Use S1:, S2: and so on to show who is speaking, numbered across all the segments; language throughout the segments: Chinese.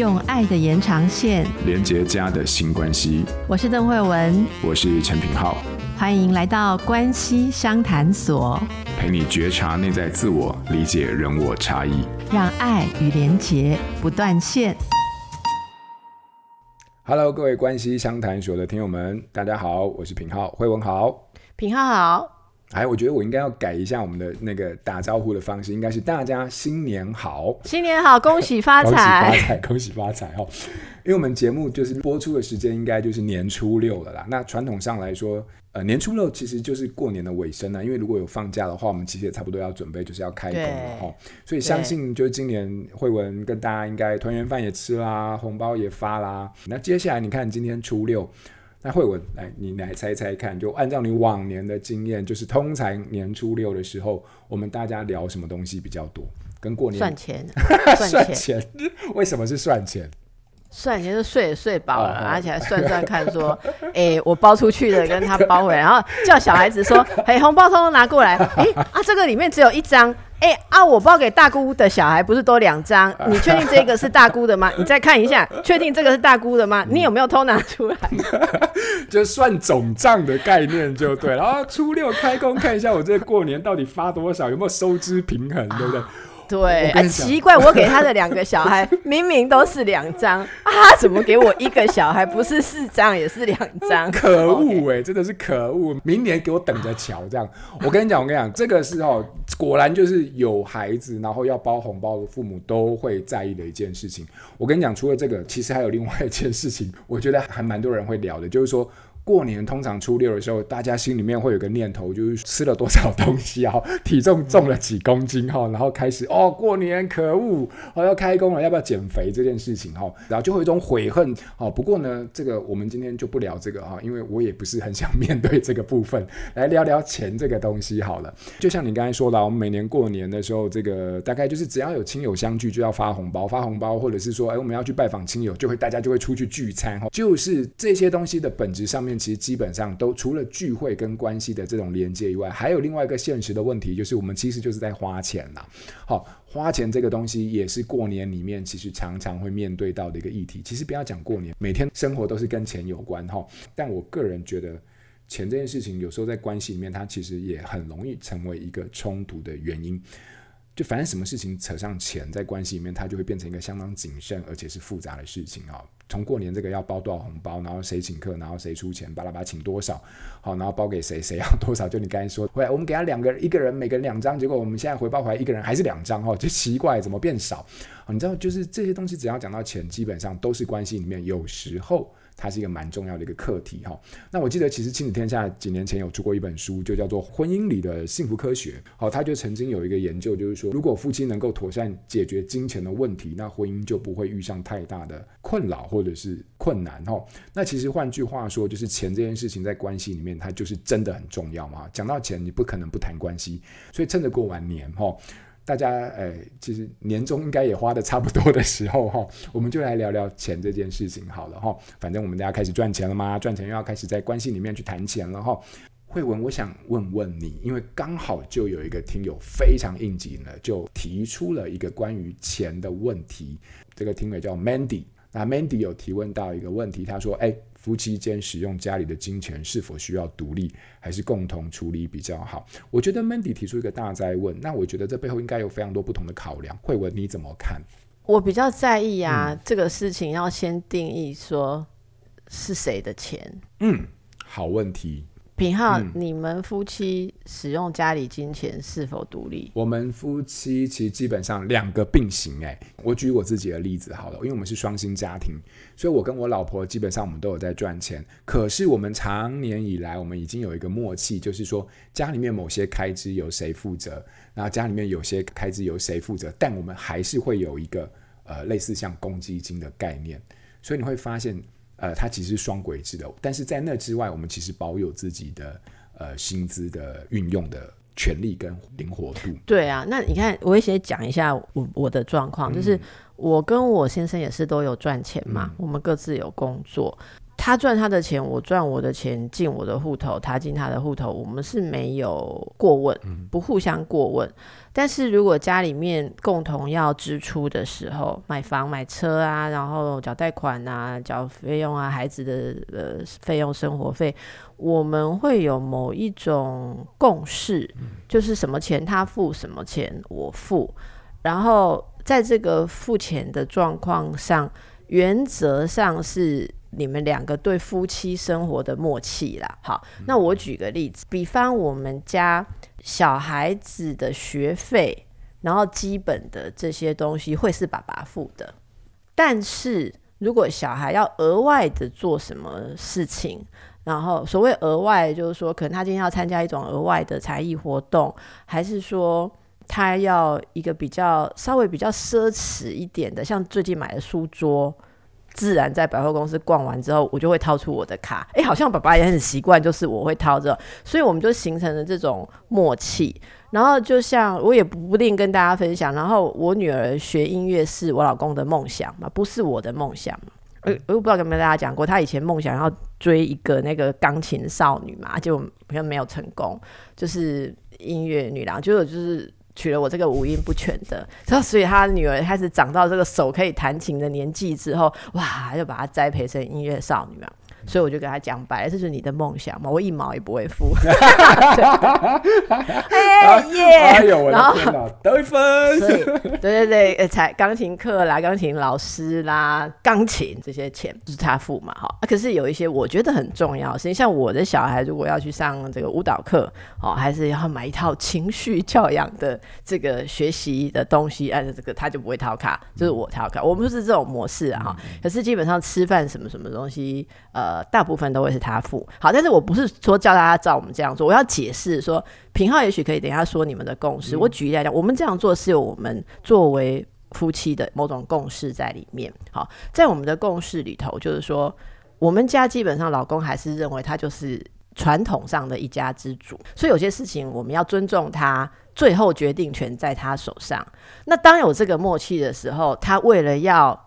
S1: 用爱的延长线
S2: 连接家的新关系。
S1: 我是邓慧文，
S2: 我是陈品浩，
S1: 欢迎来到关系商谈所，
S2: 陪你觉察内在自我，理解人我差异，
S1: 让爱与连结不断线。
S2: Hello，各位关系商谈所的听友们，大家好，我是品浩，慧文好，
S1: 品浩好。
S2: 哎，我觉得我应该要改一下我们的那个打招呼的方式，应该是大家新年好，
S1: 新年好，恭喜发财，
S2: 恭喜发财，恭喜发财哦！因为我们节目就是播出的时间应该就是年初六了啦。那传统上来说，呃，年初六其实就是过年的尾声了。因为如果有放假的话，我们其实也差不多要准备就是要开工了哈。所以相信就是今年慧文跟大家应该团圆饭也吃啦，红包也发啦。那接下来你看今天初六。那慧文来，你来猜猜看，就按照你往年的经验，就是通常年初六的时候，我们大家聊什么东西比较多？跟过年
S1: 算钱，
S2: 算钱，为什么是算钱？
S1: 算钱就睡也睡饱了，而且还算算看说，哎、欸，我包出去的跟他包回来，然后叫小孩子说，哎、欸，红包通通拿过来，哎、欸、啊，这个里面只有一张。哎、欸、啊！我包给大姑的小孩不是多两张？你确定这个是大姑的吗？你再看一下，确定这个是大姑的吗？你有没有偷拿出来？
S2: 就算总账的概念就对了。然后初六开工看一下，我这过年到底发多少，有没有收支平衡，对不对？
S1: 对，啊，奇怪，我给他的两个小孩 明明都是两张啊，怎么给我一个小孩 不是四张也是两张？
S2: 可恶哎，欸，真的是可恶！明年给我等着瞧，这样。我跟你讲，我跟你讲，这个是哦，果然就是有孩子，然后要包红包的父母都会在意的一件事情。我跟你讲，除了这个，其实还有另外一件事情，我觉得还蛮多人会聊的，就是说。过年通常初六的时候，大家心里面会有个念头，就是吃了多少东西啊，体重重了几公斤哈，然后开始哦，过年可恶，哦要开工了，要不要减肥这件事情哈，然后就会有一种悔恨。哦，不过呢，这个我们今天就不聊这个哈，因为我也不是很想面对这个部分，来聊聊钱这个东西好了。就像你刚才说的，我们每年过年的时候，这个大概就是只要有亲友相聚，就要发红包，发红包，或者是说，哎，我们要去拜访亲友，就会大家就会出去聚餐哈，就是这些东西的本质上面。其实基本上都除了聚会跟关系的这种连接以外，还有另外一个现实的问题，就是我们其实就是在花钱啦。好，花钱这个东西也是过年里面其实常常会面对到的一个议题。其实不要讲过年，每天生活都是跟钱有关哈。但我个人觉得，钱这件事情有时候在关系里面，它其实也很容易成为一个冲突的原因。就反正什么事情扯上钱，在关系里面，它就会变成一个相当谨慎而且是复杂的事情啊。从过年这个要包多少红包，然后谁请客，然后谁出钱，巴拉巴拉请多少，好，然后包给谁，谁要 多少？就你刚才说，回来我们给他两个人，一个人每个人两张，结果我们现在回报回来，一个人还是两张哦，就奇怪，怎么变少？你知道，就是这些东西，只要讲到钱，基本上都是关系里面有时候。它是一个蛮重要的一个课题哈。那我记得其实亲子天下几年前有出过一本书，就叫做《婚姻里的幸福科学》。好，他就曾经有一个研究，就是说，如果夫妻能够妥善解决金钱的问题，那婚姻就不会遇上太大的困扰或者是困难哈。那其实换句话说，就是钱这件事情在关系里面，它就是真的很重要嘛。讲到钱，你不可能不谈关系，所以趁着过完年哈。大家诶，其实年终应该也花得差不多的时候哈，我们就来聊聊钱这件事情好了哈。反正我们大家开始赚钱了嘛，赚钱又要开始在关系里面去谈钱了哈。慧文，我想问问你，因为刚好就有一个听友非常应景呢，就提出了一个关于钱的问题。这个听友叫 Mandy，那 Mandy 有提问到一个问题，他说：诶。夫妻间使用家里的金钱是否需要独立，还是共同处理比较好？我觉得 Mandy 提出一个大灾问，那我觉得这背后应该有非常多不同的考量。慧文你怎么看？
S1: 我比较在意啊，嗯、这个事情要先定义说是谁的钱。
S2: 嗯，好问题。
S1: 品浩，嗯、你们夫妻使用家里金钱是否独立？
S2: 我们夫妻其实基本上两个并行。哎，我举我自己的例子好了，因为我们是双薪家庭，所以我跟我老婆基本上我们都有在赚钱。可是我们长年以来，我们已经有一个默契，就是说家里面某些开支由谁负责，然后家里面有些开支由谁负责，但我们还是会有一个呃类似像公积金的概念。所以你会发现。呃，它其实是双轨制的，但是在那之外，我们其实保有自己的呃薪资的运用的权利跟灵活度。
S1: 对啊，那你看，我也先讲一下我我的状况，嗯、就是我跟我先生也是都有赚钱嘛，嗯、我们各自有工作。他赚他的钱，我赚我的钱，进我的户头，他进他的户头，我们是没有过问，不互相过问。但是如果家里面共同要支出的时候，买房、买车啊，然后缴贷款啊、缴费用啊、孩子的呃费用、生活费，我们会有某一种共识，就是什么钱他付，什么钱我付。然后在这个付钱的状况上，原则上是你们两个对夫妻生活的默契啦。好，那我举个例子，比方我们家。小孩子的学费，然后基本的这些东西会是爸爸付的。但是如果小孩要额外的做什么事情，然后所谓额外，就是说可能他今天要参加一种额外的才艺活动，还是说他要一个比较稍微比较奢侈一点的，像最近买的书桌。自然在百货公司逛完之后，我就会掏出我的卡。哎、好像爸爸也很习惯，就是我会掏着，所以我们就形成了这种默契。然后就像我也不定跟大家分享，然后我女儿学音乐是我老公的梦想嘛，不是我的梦想。我我又不知道有没有跟大家讲过，他以前梦想要追一个那个钢琴少女嘛，就好像没有成功，就是音乐女郎，就就是。娶了我这个五音不全的，然后所以他女儿开始长到这个手可以弹琴的年纪之后，哇，就把她栽培成音乐少女啊。所以我就跟他讲白了，这是你的梦想嘛，我一毛也不会付。哎耶！
S2: 哎呦我的天哪，得一分！
S1: 对对对，呃，才钢琴课啦，钢琴老师啦，钢琴这些钱就是他付嘛，哈、啊。可是有一些我觉得很重要，实际像我的小孩如果要去上这个舞蹈课，哦，还是要买一套情绪教养的这个学习的东西，按、啊、这个他就不会逃卡，就是我逃卡。我们就是这种模式啊，哈。可是基本上吃饭什么什么东西，呃。大部分都会是他付，好，但是我不是说叫大家照我们这样做，我要解释说，平浩也许可以等一下说你们的共识。嗯、我举例来讲，我们这样做是有我们作为夫妻的某种共识在里面。好，在我们的共识里头，就是说，我们家基本上老公还是认为他就是传统上的一家之主，所以有些事情我们要尊重他，最后决定权在他手上。那当有这个默契的时候，他为了要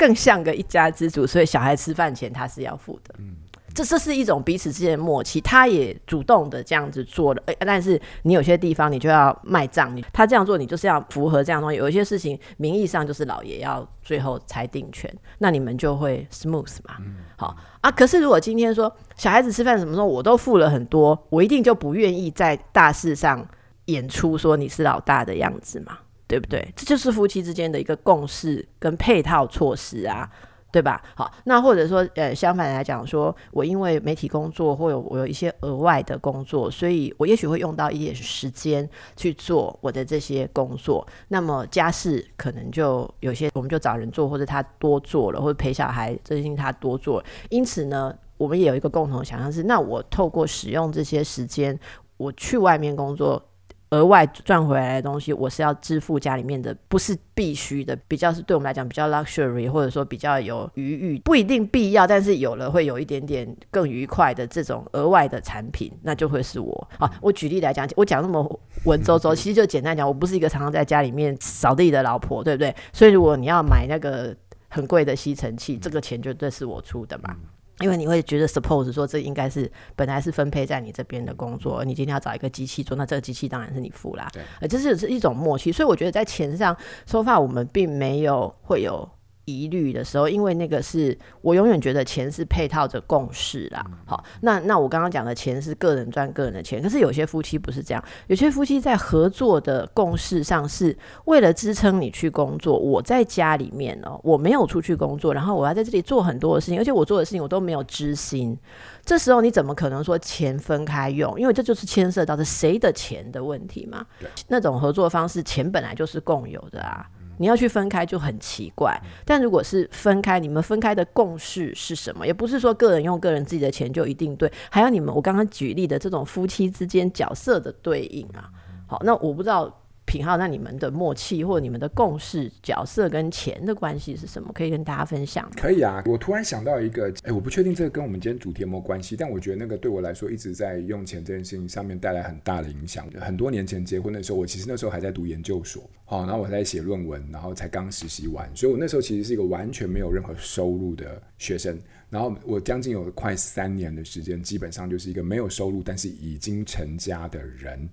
S1: 更像个一家之主，所以小孩吃饭钱他是要付的。嗯，这这是一种彼此之间的默契，他也主动的这样子做了。欸，但是你有些地方你就要卖账，你他这样做你就是要符合这样的东西。有一些事情名义上就是老爷要最后裁定权，那你们就会 smooth 嘛。嗯，好啊。可是如果今天说小孩子吃饭什么时候我都付了很多，我一定就不愿意在大事上演出说你是老大的样子嘛。对不对？这就是夫妻之间的一个共识跟配套措施啊，对吧？好，那或者说，呃，相反来讲，说我因为媒体工作或有我有一些额外的工作，所以我也许会用到一点时间去做我的这些工作。那么家事可能就有些我们就找人做，或者他多做了，或者陪小孩，这些他多做。因此呢，我们也有一个共同的想象是，那我透过使用这些时间，我去外面工作。额外赚回来的东西，我是要支付家里面的，不是必须的，比较是对我们来讲比较 luxury，或者说比较有余裕，不一定必要，但是有了会有一点点更愉快的这种额外的产品，那就会是我。啊，我举例来讲，我讲那么文绉绉，其实就简单讲，我不是一个常常在家里面扫地的老婆，对不对？所以如果你要买那个很贵的吸尘器，这个钱绝对是我出的嘛。因为你会觉得，suppose 说这应该是本来是分配在你这边的工作，你今天要找一个机器做，那这个机器当然是你付啦。对，呃，这是是一种默契，所以我觉得在钱上说法，我们并没有会有。疑虑的时候，因为那个是我永远觉得钱是配套着共事啦。好，那那我刚刚讲的钱是个人赚个人的钱，可是有些夫妻不是这样，有些夫妻在合作的共事上是为了支撑你去工作。我在家里面哦，我没有出去工作，然后我要在这里做很多的事情，而且我做的事情我都没有知心。这时候你怎么可能说钱分开用？因为这就是牵涉到是谁的钱的问题嘛。那种合作方式，钱本来就是共有的啊。你要去分开就很奇怪，但如果是分开，你们分开的共识是什么？也不是说个人用个人自己的钱就一定对，还有你们我刚刚举例的这种夫妻之间角色的对应啊。好，那我不知道品皓，那你们的默契或者你们的共识角色跟钱的关系是什么？可以跟大家分享？
S2: 可以啊，我突然想到一个，哎、我不确定这个跟我们今天主题有没有关系，但我觉得那个对我来说一直在用钱这件事情上面带来很大的影响。很多年前结婚的时候，我其实那时候还在读研究所，好，然后我在写论文，然后才刚实习完，所以我那时候其实是一个完全没有任何收入的学生。然后我将近有快三年的时间，基本上就是一个没有收入，但是已经成家的人。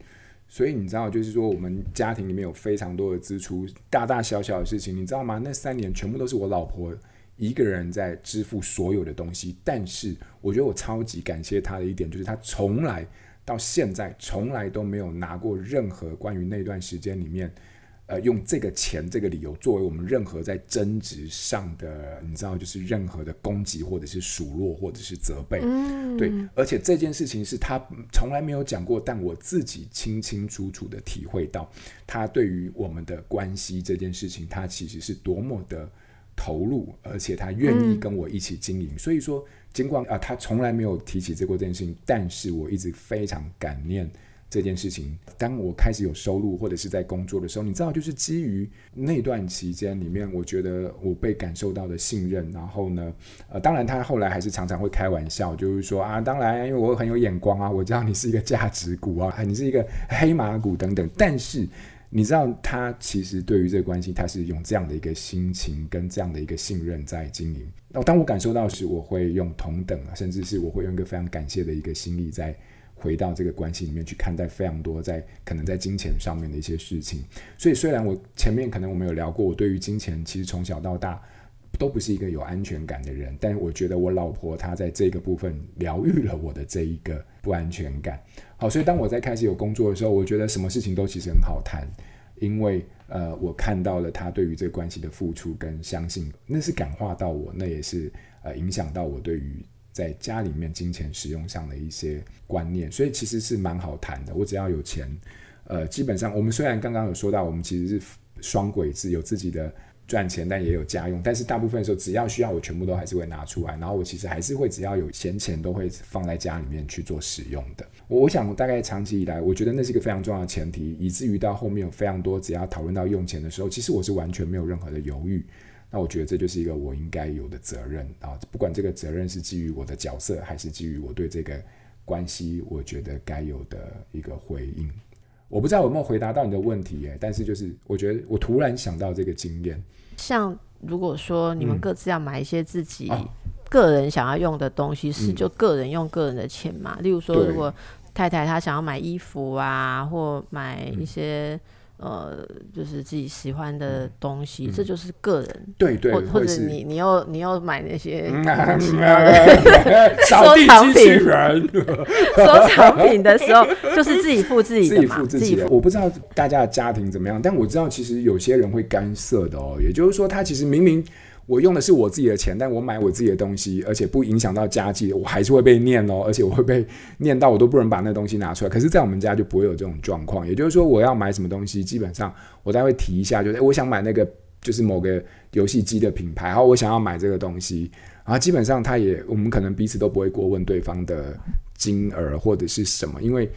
S2: 所以你知道，就是说我们家庭里面有非常多的支出，大大小小的事情，你知道吗？那三年全部都是我老婆一个人在支付所有的东西。但是我觉得我超级感谢她的一点，就是她从来到现在从来都没有拿过任何关于那段时间里面。呃，用这个钱这个理由作为我们任何在争执上的，你知道，就是任何的攻击或者是数落或者是责备，嗯，对，而且这件事情是他从来没有讲过，但我自己清清楚楚的体会到，他对于我们的关系这件事情，他其实是多么的投入，而且他愿意跟我一起经营。嗯，所以说，尽管啊，他从来没有提起这过这件事情，但是我一直非常感念。这件事情，当我开始有收入或者是在工作的时候，你知道，就是基于那段期间里面，我觉得我被感受到的信任。然后呢，呃，当然他后来还是常常会开玩笑，就是说啊，当然，因为我很有眼光啊，我知道你是一个价值股啊，你是一个黑马股等等。但是你知道，他其实对于这个关系，他是用这样的一个心情跟这样的一个信任在经营。那当我感受到时，我会用同等，甚至是我会用一个非常感谢的一个心意在。回到这个关系里面去看待非常多在可能在金钱上面的一些事情，所以虽然我前面可能我们有聊过，我对于金钱其实从小到大都不是一个有安全感的人，但是我觉得我老婆她在这个部分疗愈了我的这一个不安全感。好，所以当我在开始有工作的时候，我觉得什么事情都其实很好谈，因为呃我看到了她对于这个关系的付出跟相信，那是感化到我，那也是呃影响到我对于。在家里面金钱使用上的一些观念，所以其实是蛮好谈的。我只要有钱，呃，基本上我们虽然刚刚有说到，我们其实是双轨制，有自己的赚钱，但也有家用。但是大部分的时候，只要需要，我全部都还是会拿出来。然后我其实还是会，只要有闲钱，都会放在家里面去做使用的。我想大概长期以来，我觉得那是一个非常重要的前提，以至于到后面有非常多，只要讨论到用钱的时候，其实我是完全没有任何的犹豫。那我觉得这就是一个我应该有的责任啊！不管这个责任是基于我的角色，还是基于我对这个关系，我觉得该有的一个回应。我不知道有没有回答到你的问题耶，但是就是我觉得我突然想到这个经验。
S1: 像如果说你们各自要买一些自己个人想要用的东西，嗯、是就个人用个人的钱嘛？嗯、例如说，如果太太她想要买衣服啊，或买一些、嗯。呃，就是自己喜欢的东西，嗯、这就是个人。
S2: 对对，
S1: 或或者你你又你又买那些
S2: 收藏品，
S1: 收藏品的时候，就是自己付自己的嘛，
S2: 自己付自己的。我不知道大家的家庭怎么样，但我知道其实有些人会干涉的哦。也就是说，他其实明明。我用的是我自己的钱，但我买我自己的东西，而且不影响到家计，我还是会被念哦，而且我会被念到我都不能把那东西拿出来。可是，在我们家就不会有这种状况。也就是说，我要买什么东西，基本上我都会提一下，就是我想买那个，就是某个游戏机的品牌，然后我想要买这个东西，然后基本上他也，我们可能彼此都不会过问对方的金额或者是什么，因为。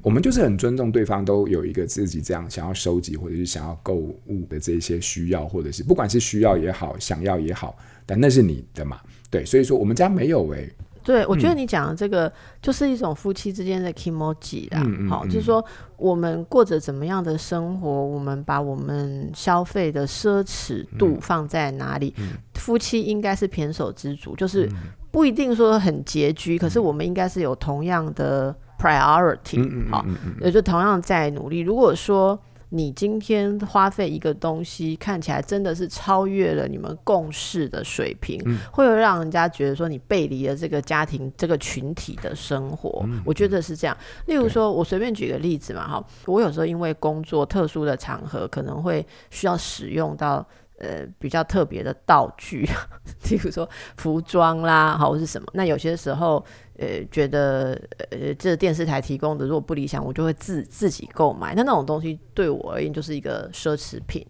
S2: 我们就是很尊重对方，都有一个自己这样想要收集或者是想要购物的这些需要，或者是不管是需要也好，想要也好，但那是你的嘛，对，所以说我们家没有诶、欸。
S1: 对，我觉得你讲的这个就是一种夫妻之间的 kimoji 啦，嗯、好，就是说我们过着怎么样的生活，我们把我们消费的奢侈度放在哪里，嗯、夫妻应该是胼手胝足，就是不一定说很拮据，可是我们应该是有同样的。priority，好，也就同样在努力。如果说你今天花费一个东西，看起来真的是超越了你们共事的水平，嗯、会有让人家觉得说你背离了这个家庭、这个群体的生活。嗯、我觉得是这样。例如说，我随便举个例子嘛，哈，我有时候因为工作特殊的场合，可能会需要使用到。呃，比较特别的道具，比如说服装啦，好，或是什么。那有些时候，呃，觉得呃，这电视台提供的如果不理想，我就会自自己购买。那那种东西对我而言就是一个奢侈品。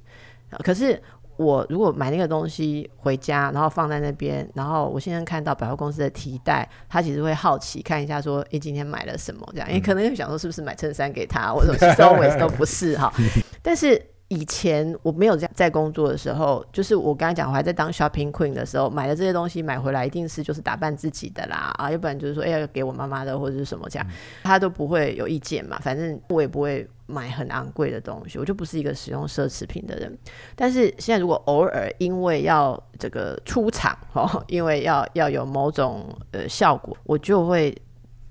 S1: 可是我如果买那个东西回家，然后放在那边，然后我现在看到百货公司的提袋，他其实会好奇看一下，说，诶，今天买了什么？这样，因为可能会想说，是不是买衬衫给他？我说其实 always 都不是哈。但是以前我没有在在工作的时候，就是我刚才讲，我还在当 shopping queen 的时候，买的这些东西买回来一定是就是打扮自己的啦，啊，要不然就是说，哎、欸，要给我妈妈的或者是什么这样，他都不会有意见嘛。反正我也不会买很昂贵的东西，我就不是一个使用奢侈品的人。但是现在如果偶尔因为要这个出场哦，因为要要有某种呃效果，我就会。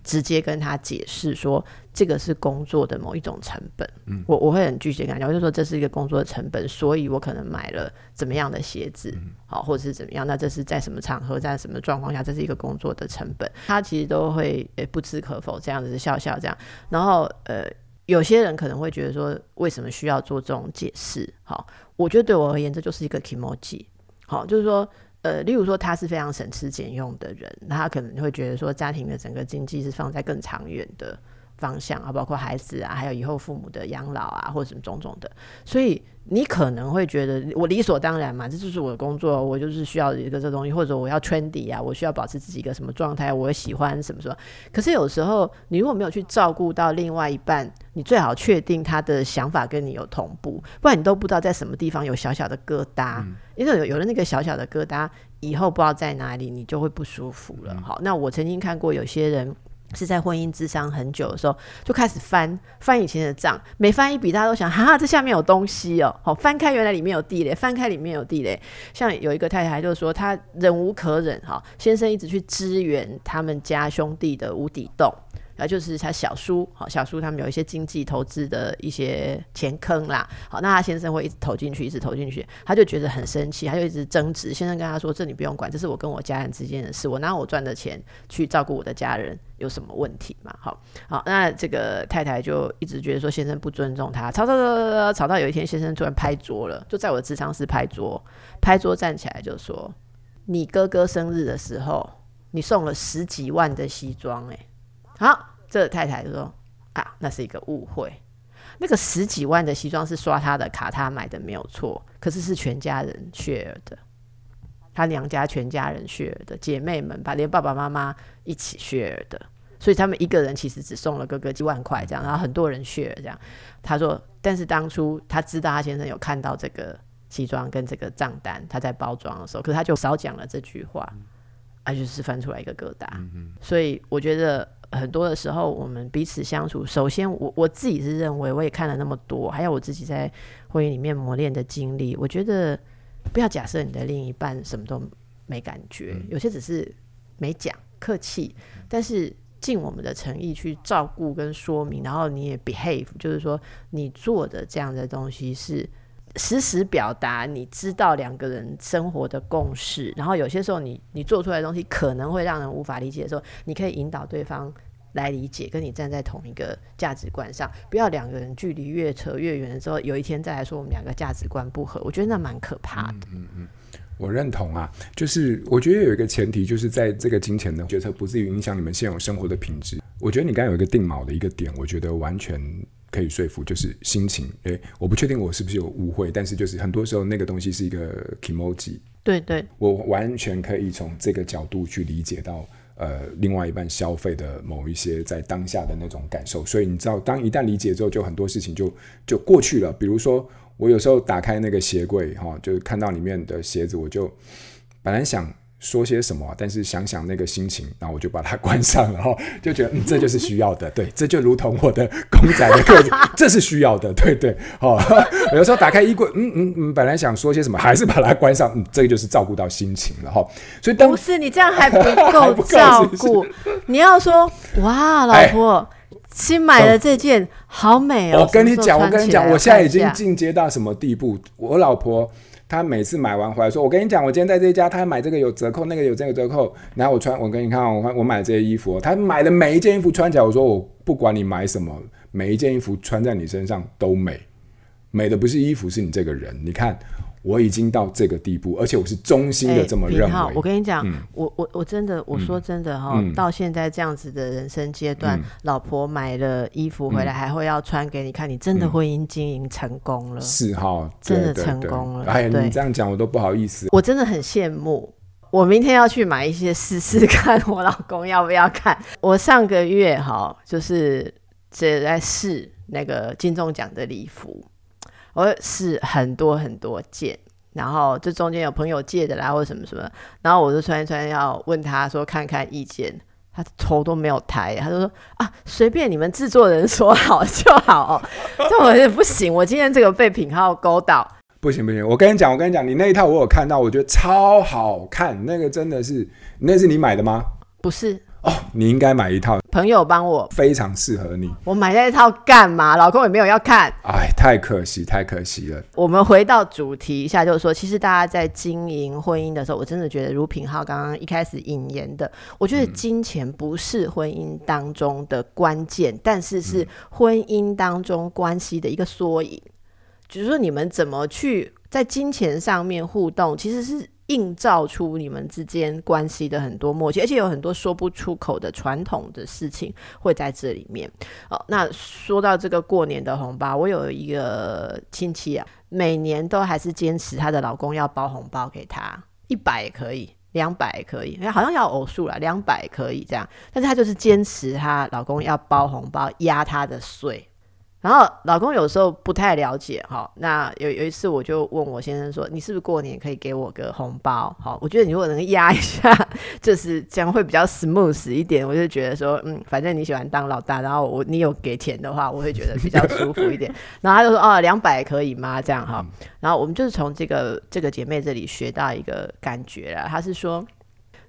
S1: 直接跟他解释说，这个是工作的某一种成本。嗯，我我会很具体跟他讲，我就说这是一个工作的成本，所以我可能买了怎么样的鞋子，好、嗯，或者是怎么样，那这是在什么场合，在什么状况下，这是一个工作的成本。他其实都会呃不置可否，这样子笑笑这样。然后呃，有些人可能会觉得说，为什么需要做这种解释？好，我觉得对我而言，这就是一个 kimoji。好，就是说。呃，例如说他是非常省吃俭用的人，那他可能会觉得说家庭的整个经济是放在更长远的方向啊，包括孩子啊，还有以后父母的养老啊，或者什么种种的，所以你可能会觉得我理所当然嘛，这就是我的工作，我就是需要一个这东西，或者我要 trendy 啊，我需要保持自己一个什么状态，我喜欢什么什么。可是有时候你如果没有去照顾到另外一半，你最好确定他的想法跟你有同步，不然你都不知道在什么地方有小小的疙瘩，嗯、因为有有了那个小小的疙瘩，以后不知道在哪里，你就会不舒服了。嗯、好，那我曾经看过有些人。是在婚姻之商很久的时候，就开始翻翻以前的账，每翻一笔，大家都想，哈哈，这下面有东西哦。好，翻开原来里面有地雷，翻开里面有地雷。像有一个太太就说，她忍无可忍，哈，先生一直去支援他们家兄弟的无底洞。啊，就是他小叔，好，小叔他们有一些经济投资的一些钱坑啦，好，那他先生会一直投进去，一直投进去，他就觉得很生气，他就一直争执。先生跟他说：“这你不用管，这是我跟我家人之间的事，我拿我赚的钱去照顾我的家人，有什么问题嘛？”好，好，那这个太太就一直觉得说先生不尊重他，吵吵吵吵吵，吵到有一天先生突然拍桌了，就在我的咨商室拍桌，拍桌站起来就说：“你哥哥生日的时候，你送了十几万的西装，欸，好，这太太就说啊，那是一个误会。那个十几万的西装是刷他的卡，他买的没有错，可是是全家人 share 的，他娘家全家人 share 的，姐妹们把连爸爸妈妈一起 share 的，所以他们一个人其实只送了哥哥几万块这样，然后很多人 share 这样。他说，但是当初他知道他先生有看到这个西装跟这个账单，他在包装的时候，可是他就少讲了这句话，啊，就是翻出来一个疙瘩。所以我觉得。很多的时候，我们彼此相处，首先我我自己是认为，我也看了那么多，还有我自己在婚姻里面磨练的经历，我觉得不要假设你的另一半什么都没感觉，有些只是没讲客气，但是尽我们的诚意去照顾跟说明，然后你也 behave，就是说你做的这样的东西是。实时表达你知道两个人生活的共识，然后有些时候你你做出来的东西可能会让人无法理解的时候，你可以引导对方来理解，跟你站在同一个价值观上，不要两个人距离越扯越远的时候，有一天再来说我们两个价值观不合，我觉得那蛮可怕的。嗯嗯嗯，我认同啊，就是我觉得有一个前提，就是在这个金钱的决策不至于影响你们现有生活的品质。我觉得你刚刚有一个定锚的一个点，我觉得完全。可以说服，就是心情。诶，我不确定我是不是有误会，但是就是很多时候那个东西是一个 kimoji。对对，我完全可以从这个角度去理解到，呃，另外一半消费的某一些在当下的那种感受。所以你知道，当一旦理解之后，就很多事情就就过去了。比如说，我有时候打开那个鞋柜，哈，就是看到里面的鞋子，我就本来想。说些什么？但是想想那个心情，然后我就把它关上了，哈，就觉得嗯，这就是需要的，对，这就如同我的公仔的个子，这是需要的，对对，哦，有时候打开衣柜，嗯嗯嗯，本来想说些什么，还是把它关上，嗯，这个就是照顾到心情了，哈，所以当不是你这样还不够照顾，你要说哇，老婆新买的这件好美哦，我跟你讲，我跟你讲，我现在已经进阶到什么地步？我老婆。他每次买完回来说：“我跟你讲，我今天在这家，他买这个有折扣，那个有这个折扣。然后我穿，我跟你看，我我买这些衣服，他买的每一件衣服穿起来，我说我不管你买什么，每一件衣服穿在你身上都美，美的不是衣服，是你这个人。你看。”我已经到这个地步，而且我是衷心的这么认为。欸、我跟你讲，嗯、我我我真的，我说真的哈，嗯、到现在这样子的人生阶段，嗯、老婆买了衣服回来还会要穿给你看，你真的婚姻经营成功了，是哈，真的成功了。哎呀，你这样讲我都不好意思。我真的很羡慕，我明天要去买一些试试看，我老公要不要看？我上个月哈，就是在试那个金钟奖的礼服。我是很多很多件，然后这中间有朋友借的啦，或者什么什么，然后我就穿一穿要问他说看看意见，他头都没有抬，他就说啊，随便你们制作人说好就好哦。这我也不行，我今天这个被品号勾到，
S2: 不行不行，我跟你讲，我跟你讲，你那一套我有看到，我觉得超好看，那个真的是，那是你买的吗？
S1: 不是。
S2: 哦，你应该买一套，
S1: 朋友帮我，
S2: 非常适合你。
S1: 我买那一套干嘛？老公也没有要看。
S2: 哎，太可惜，太可惜了。
S1: 我们回到主题一下，就是说，其实大家在经营婚姻的时候，我真的觉得，如品浩刚刚一开始引言的，我觉得金钱不是婚姻当中的关键，嗯、但是是婚姻当中关系的一个缩影。就是说，你们怎么去在金钱上面互动，其实是。映照出你们之间关系的很多默契，而且有很多说不出口的传统的事情会在这里面。哦，那说到这个过年的红包，我有一个亲戚啊，每年都还是坚持她的老公要包红包给她，一百也可以，两百也可以，好像要偶数了，两百可以这样，但是她就是坚持她老公要包红包压她的税。然后老公有时候不太了解哈，那有有一次我就问我先生说：“你是不是过年可以给我个红包？”好，我觉得你如果能压一下，就是这样会比较 smooth 一点。我就觉得说，嗯，反正你喜欢当老大，然后我你有给钱的话，我会觉得比较舒服一点。然后他就说：“哦，两百可以吗？”这样哈。然后我们就是从这个这个姐妹这里学到一个感觉了，她是说。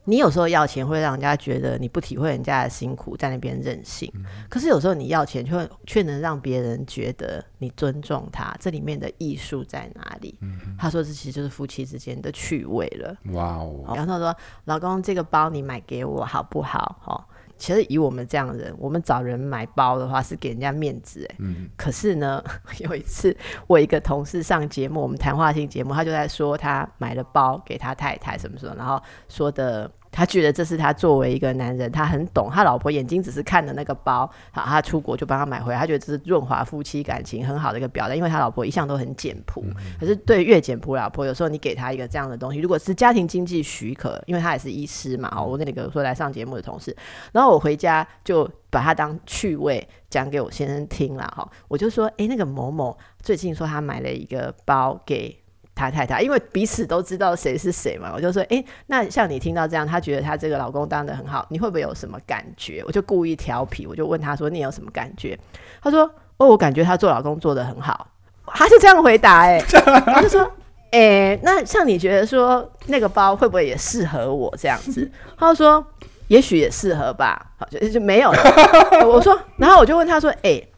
S1: 你有时候要钱会让人家觉得你不体会人家的辛苦，在那边任性。嗯、可是有时候你要钱却却能让别人觉得你尊重他，这里面的艺术在哪里？嗯、他说这其实就是夫妻之间的趣味了。哇哦！然后他说：“老公，这个包你买给我好不好？”哈，其实以我们这样的人，我们找人买包的话是给人家面子哎。嗯。可是呢，有一次我一个同事上节目，我们谈话性节目，他就在说他买了包给他太太什么什么，然后说的。他觉得这是他作为一个男人，他很懂他老婆眼睛只是看的那个包，好，他出国就帮他买回来。他觉得这是润滑夫妻感情很好的一个表达，因为他老婆一向都很简朴。可是对越简朴老婆，有时候你给他一个这样的东西，如果是家庭经济许可，因为他也是医师嘛，哦，我那个说来上节目的同事，然后我回家就把他当趣味讲给我先生听了哈，我就说，哎，那个某某最近说他买了一个包给。他太太，因为彼此都知道谁是谁嘛，我就说，哎、欸，那像你听到这样，他觉得他这个老公当的很好，你会不会有什么感觉？我就故意调皮，我就问他说，你有什么感觉？他说，哦，我感觉他做老公做的很好。他是这样回答、欸，哎，他就说，哎、欸，那像你觉得说那个包会不会也适合我这样子？他就说，也许也适合吧。好，就就没有了。我说，然后我就问他说，哎、欸，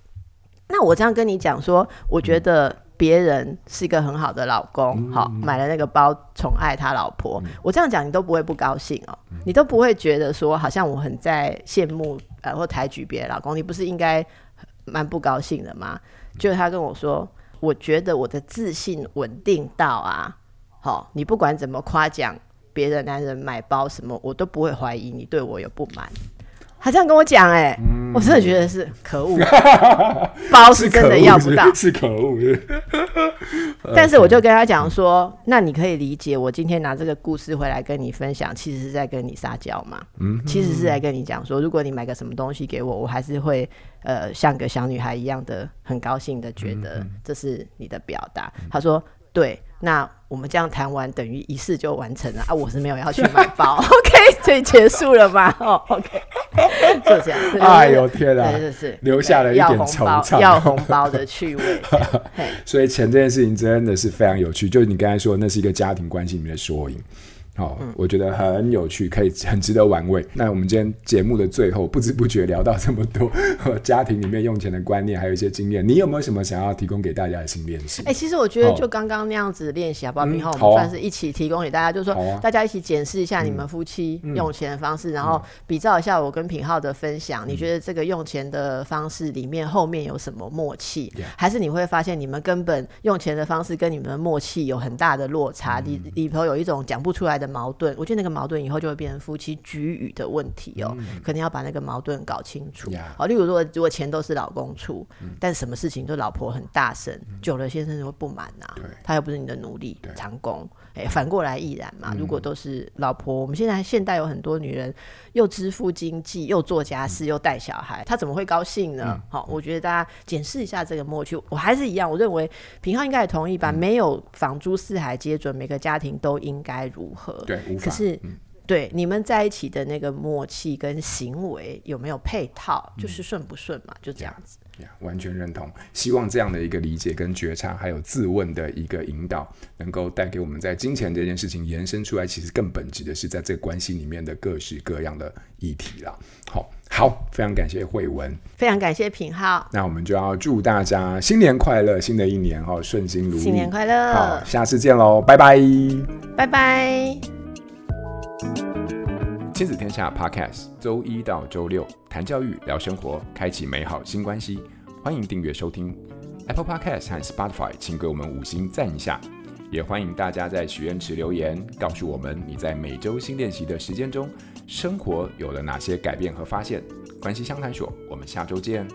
S1: 那我这样跟你讲说，我觉得。别人是一个很好的老公，好、嗯、买了那个包宠爱他老婆。嗯、我这样讲你都不会不高兴哦，嗯、你都不会觉得说好像我很在羡慕呃或抬举别的老公，你不是应该蛮不高兴的吗？就他跟我说，我觉得我的自信稳定到啊，好，你不管怎么夸奖别的男人买包什么，我都不会怀疑你对我有不满。他这样跟我讲，哎，我真的觉得是可恶，包是真的要不到，
S2: 是可恶。
S1: 但是我就跟他讲说，那你可以理解，我今天拿这个故事回来跟你分享，其实是在跟你撒娇嘛。嗯，其实是在跟你讲说，如果你买个什么东西给我，我还是会呃像个小女孩一样的很高兴的觉得这是你的表达。他说。对，那我们这样谈完，等于仪式就完成了啊！我是没有要去买包，OK，所以结束了吗？哦，OK，就 这样。
S2: 哎呦天啊，
S1: 是是
S2: 留下了一点惆怅，
S1: 要红包的趣味。
S2: 所以钱这件事情真的是非常有趣，就是你刚才说，那是一个家庭关系里面的缩影。好，我觉得很有趣，可以很值得玩味。那我们今天节目的最后，不知不觉聊到这么多 家庭里面用钱的观念，还有一些经验。你有没有什么想要提供给大家的新练习？
S1: 哎、欸，其实我觉得就刚刚那样子练习好不好？品皓，我们算是一起提供给大家，就是说大家一起检视一下你们夫妻用钱的方式，然后比照一下我跟品浩的分享。你觉得这个用钱的方式里面后面有什么默契？还是你会发现你们根本用钱的方式跟你们的默契有很大的落差？里里头有一种讲不出来的。矛盾，我觉得那个矛盾以后就会变成夫妻局域的问题哦，嗯、可能要把那个矛盾搞清楚。好例如说，如果钱都是老公出，嗯、但什么事情都老婆很大声，嗯、久了先生就会不满呐、他又不是你的奴隶、长工，哎，反过来亦然嘛。嗯、如果都是老婆，我们现在现代有很多女人又支付经济，又做家事，嗯、又带小孩，她怎么会高兴呢？好、嗯，我觉得大家检视一下这个默契。我还是一样，我认为平浩应该也同意吧。嗯、没有房租四海皆准，每个家庭都应该如何？
S2: 对，
S1: 可是。嗯对你们在一起的那个默契跟行为有没有配套，就是顺不顺嘛？嗯、就这样子。
S2: Yeah, yeah, 完全认同。希望这样的一个理解跟觉察，还有自问的一个引导，能够带给我们在金钱这件事情延伸出来，其实更本质的是在这个关系里面的各式各样的议题啦。好，好，非常感谢慧文，
S1: 非常感谢品浩。
S2: 那我们就要祝大家新年快乐，新的一年哈顺心如意，
S1: 新年快乐。
S2: 好，下次见喽，拜拜，
S1: 拜拜。
S2: 亲子天下 Podcast，周一到周六谈教育、聊生活，开启美好新关系。欢迎订阅收听 Apple Podcast 和 Spotify，请给我们五星赞一下。也欢迎大家在许愿池留言，告诉我们你在每周新练习的时间中，生活有了哪些改变和发现。关系相谈所，我们下周见。